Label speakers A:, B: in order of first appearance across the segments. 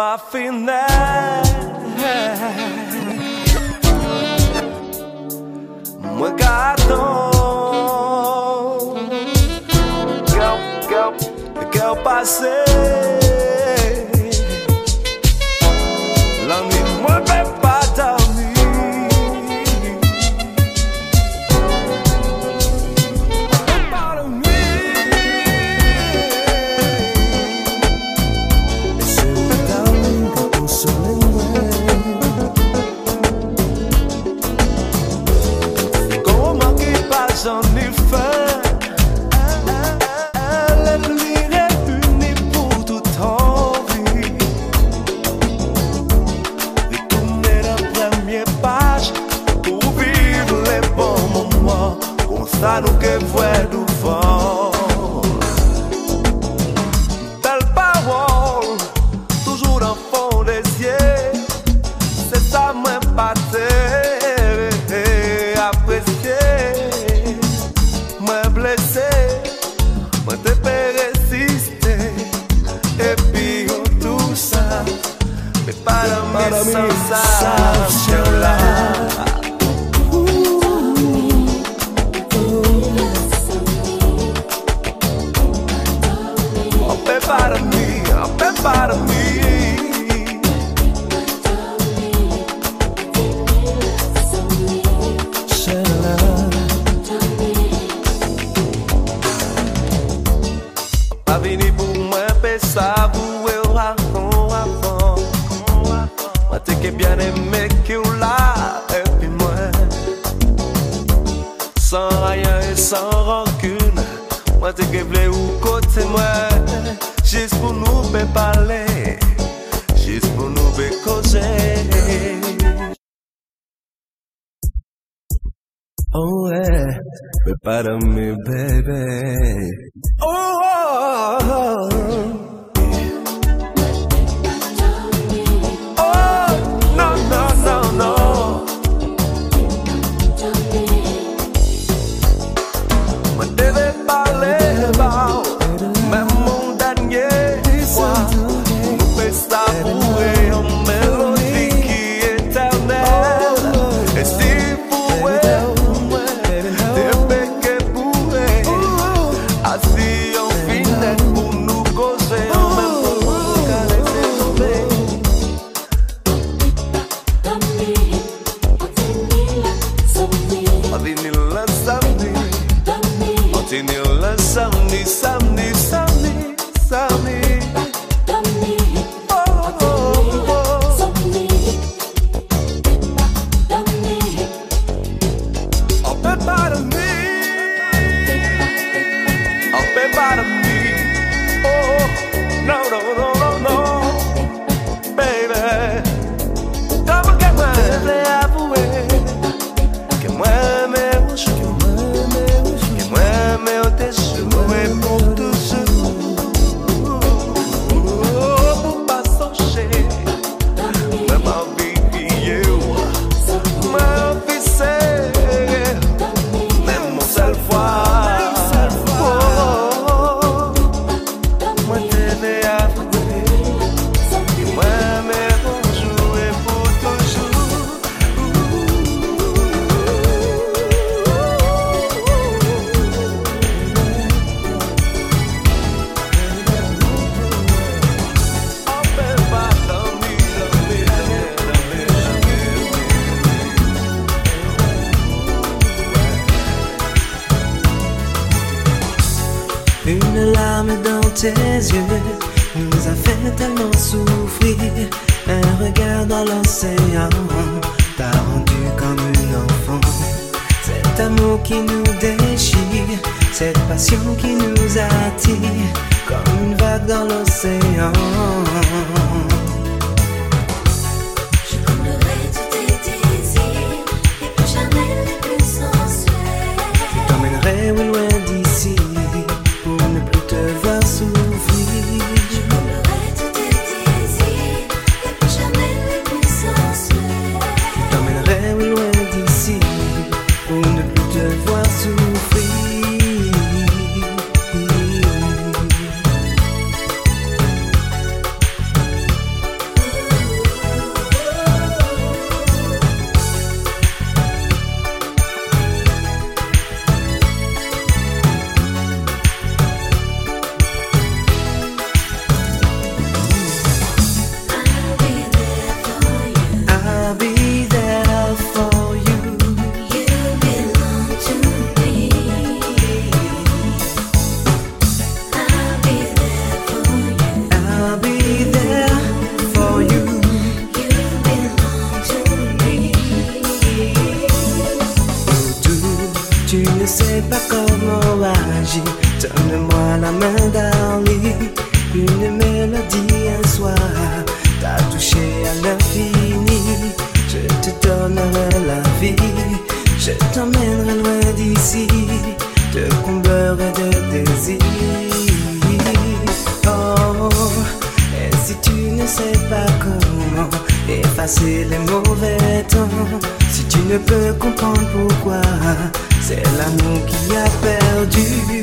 A: afinar Mă gato que eu passei sans rancune. Mwen te keble ou kote mwen Jis pou nou pale Jis pou nou
B: Oh yeah, prepara me baby. Oh, oh, oh,
A: oh. tes
B: yeux nous a fait tellement souffrir. Un regard dans l'océan t'a rendu comme une enfant. Cet amour qui nous déchire, cette passion qui nous attire, comme une vague dans l'océan.
C: comment Donne-moi la main darling Une mélodie,
B: un soir. T'as touché à l'infini. Je te
C: donnerai la vie. Je t'emmènerai loin d'ici Te comblerai de
B: désirs. Oh, et si tu ne sais pas
A: comment Effacer les mauvais temps si tu ne peux comprendre pourquoi, c'est l'amour qui a perdu.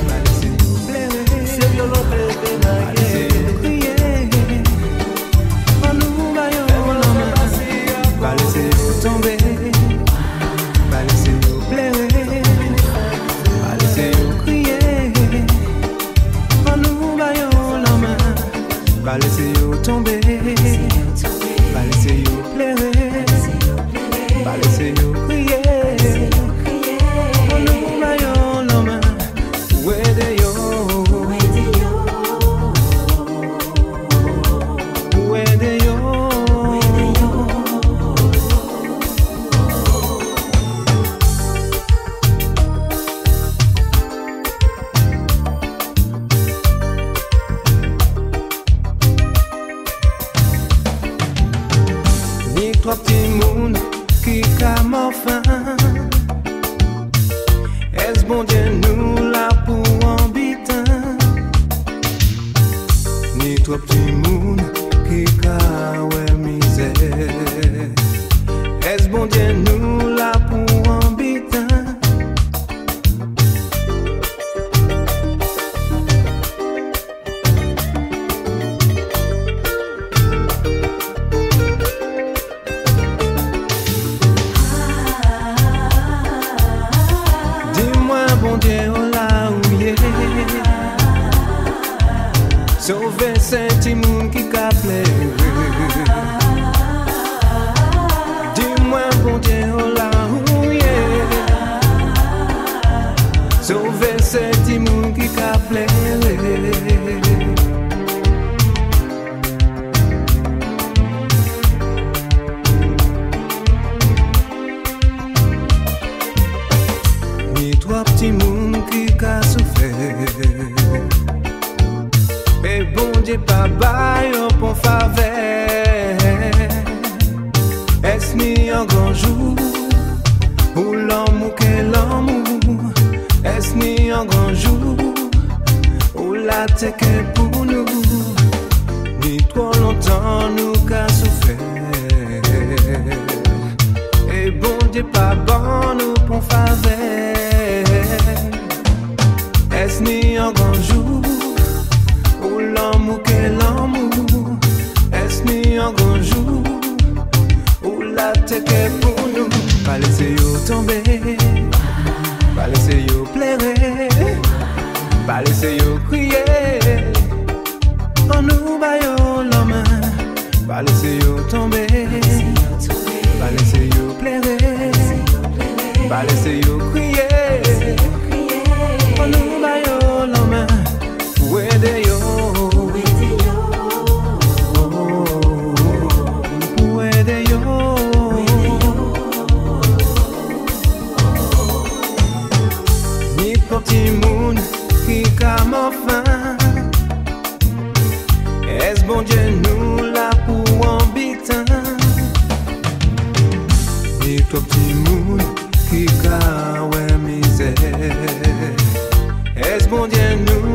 A: yo lo pretenda.
D: sentiment pa
A: ban nou pon fave. Es ni
B: an ganjou Ou l'amou ke l'amou Es ni an ganjou Ou la teke pou nou. Pa lese yo tombe Pa lese yo plere Pa lese yo kriye. An nou bayo l'ame Pa lese yo Pas laisser yo crier. Nous la main. Où est yo? Petit monde qui comme enfin Est-ce bon Dieu nous là pour en bitin toi
A: ficar
E: o MZ. És bom de
A: nu.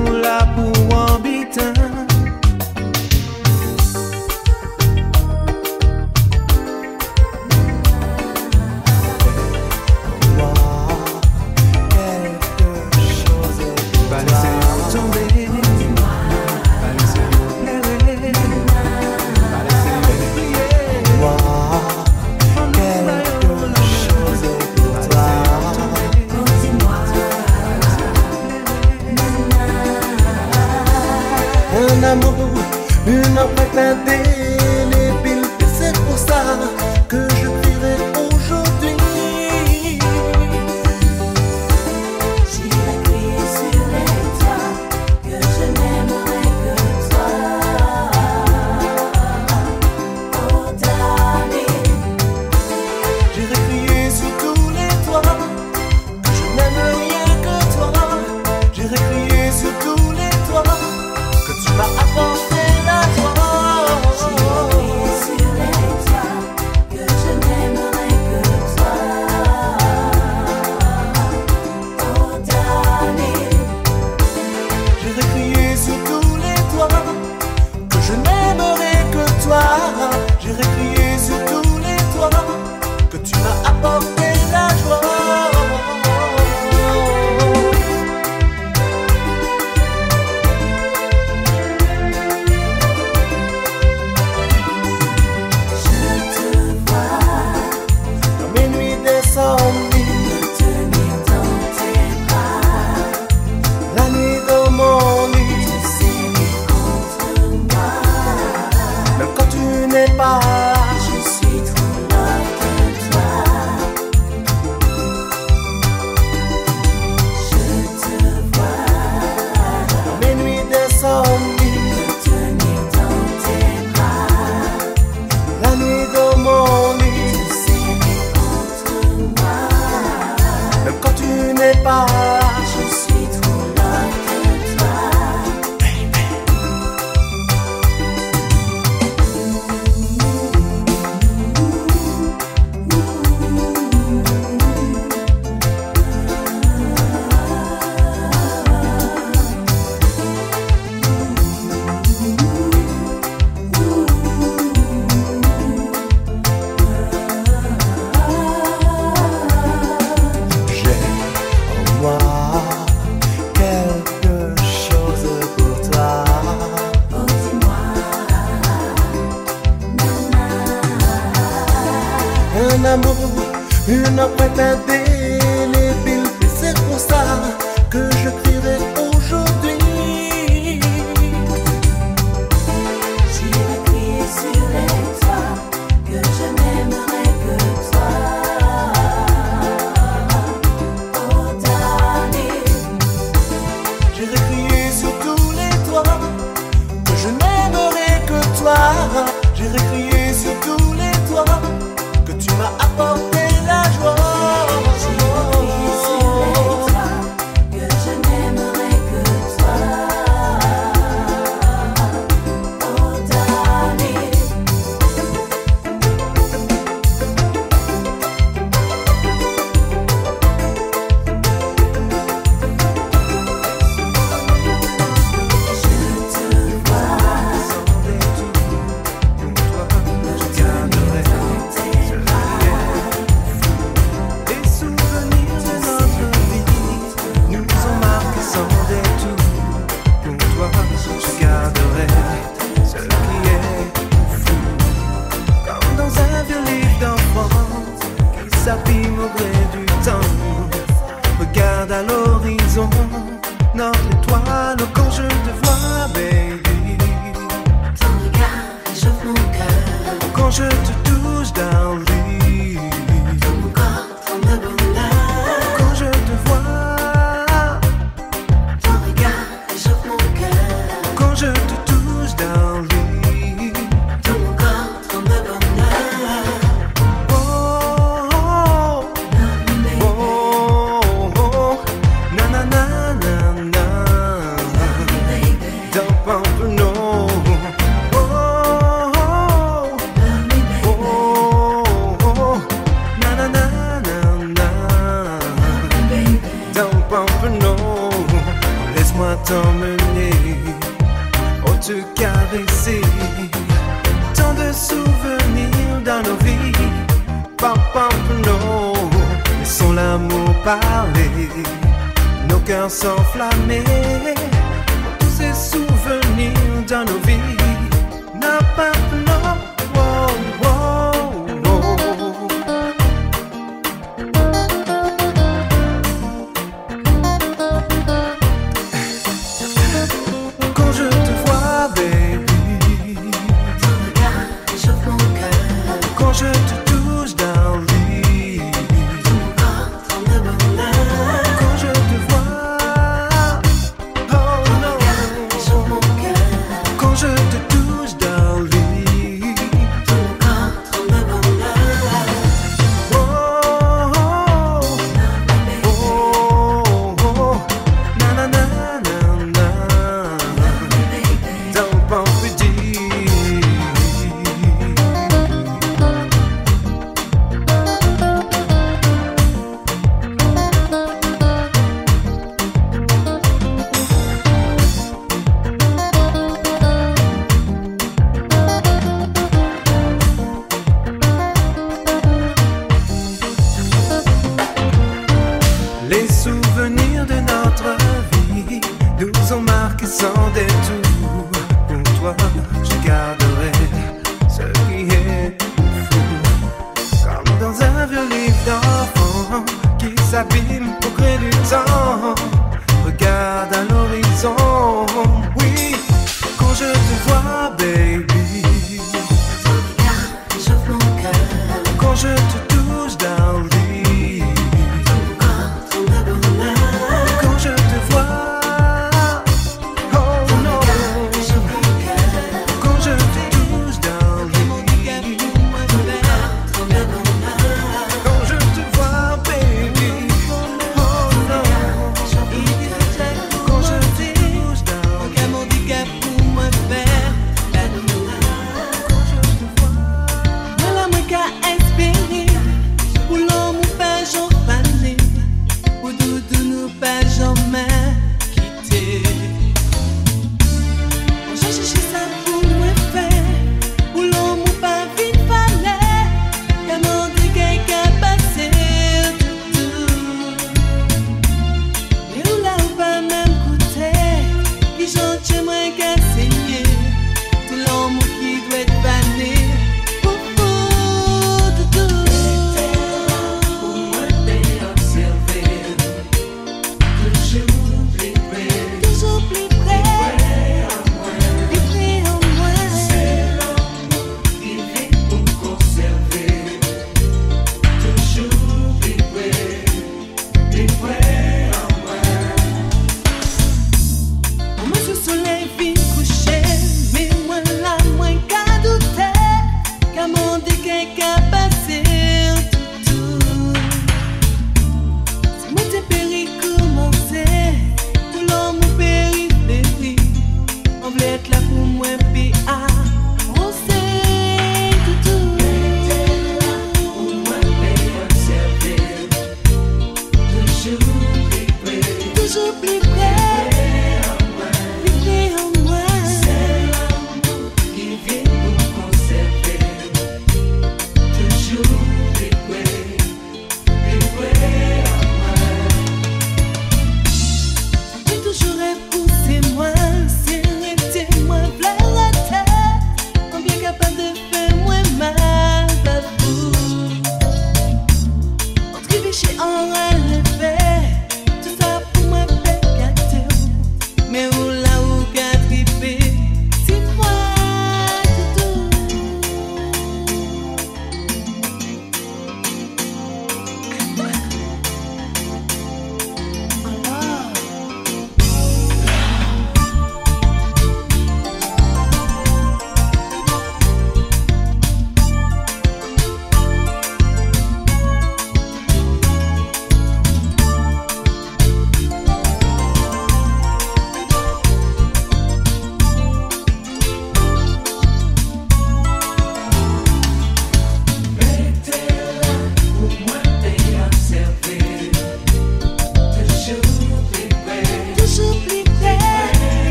A: goodbye.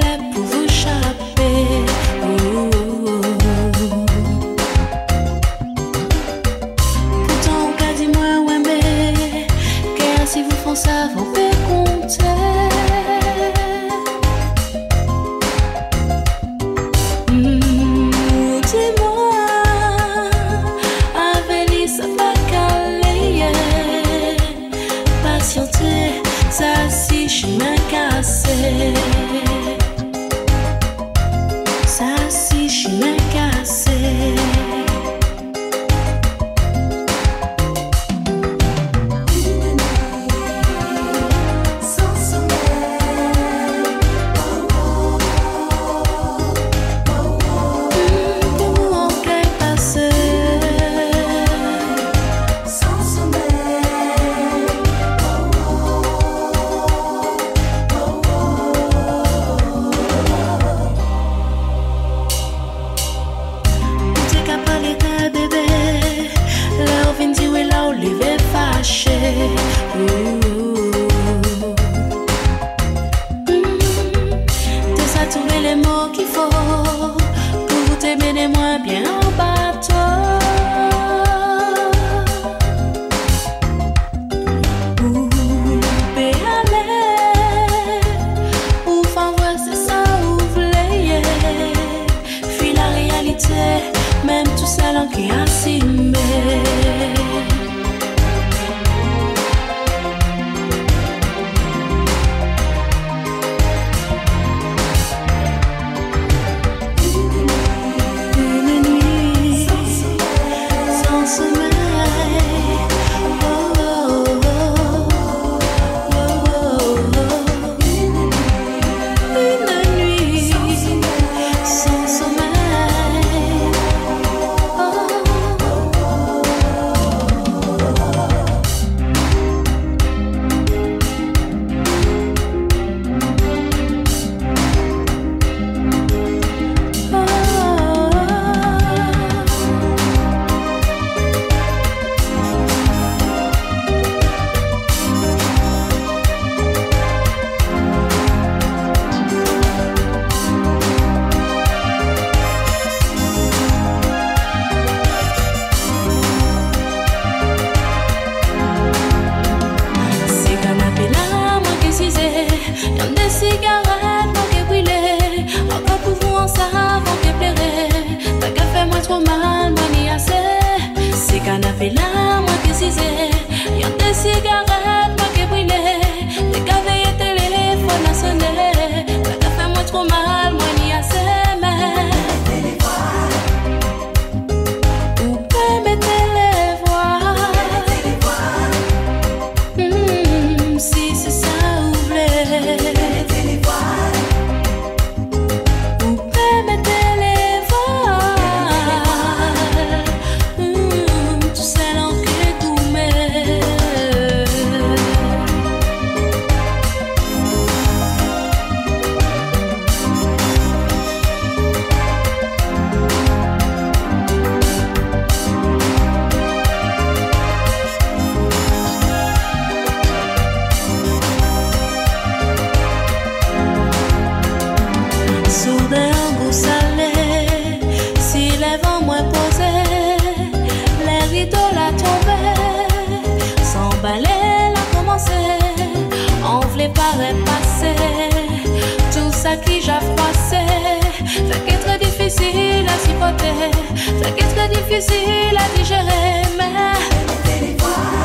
A: là pour. Je
C: n'ai plus rien que mon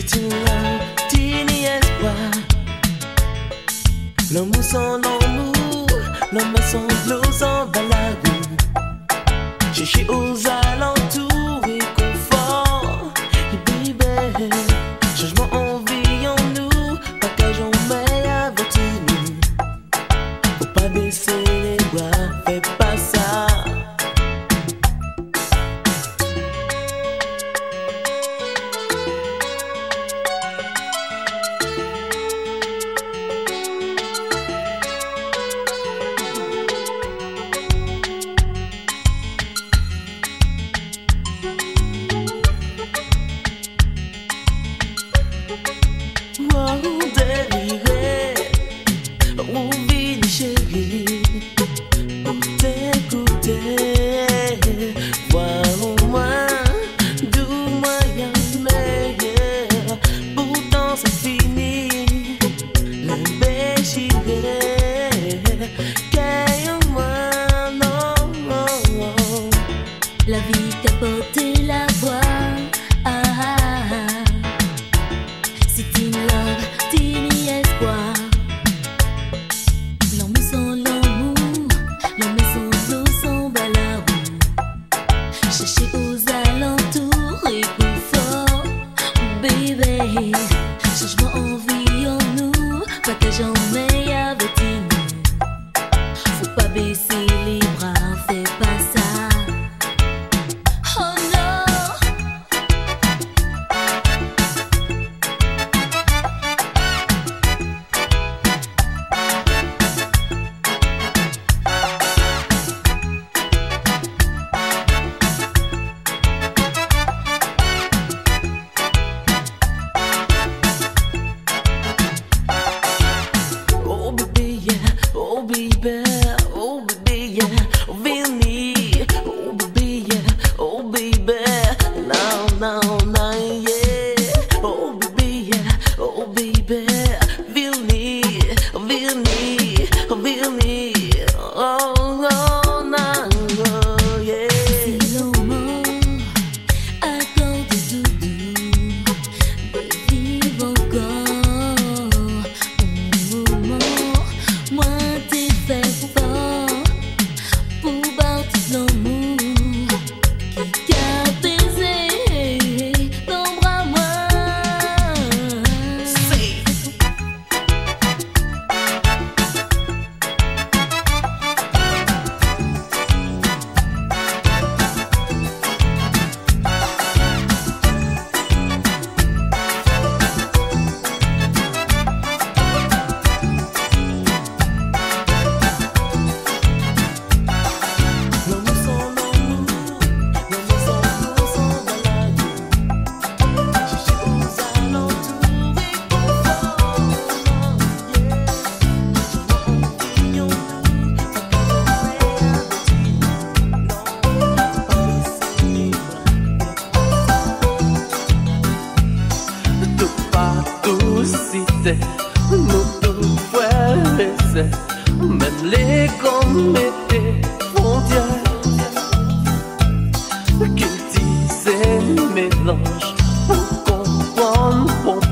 B: C'est
F: une n'y es pas.
G: L'homme sans amour, l'homme sans blues en
A: balade. J'ai chez aux alentours.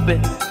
A: popping.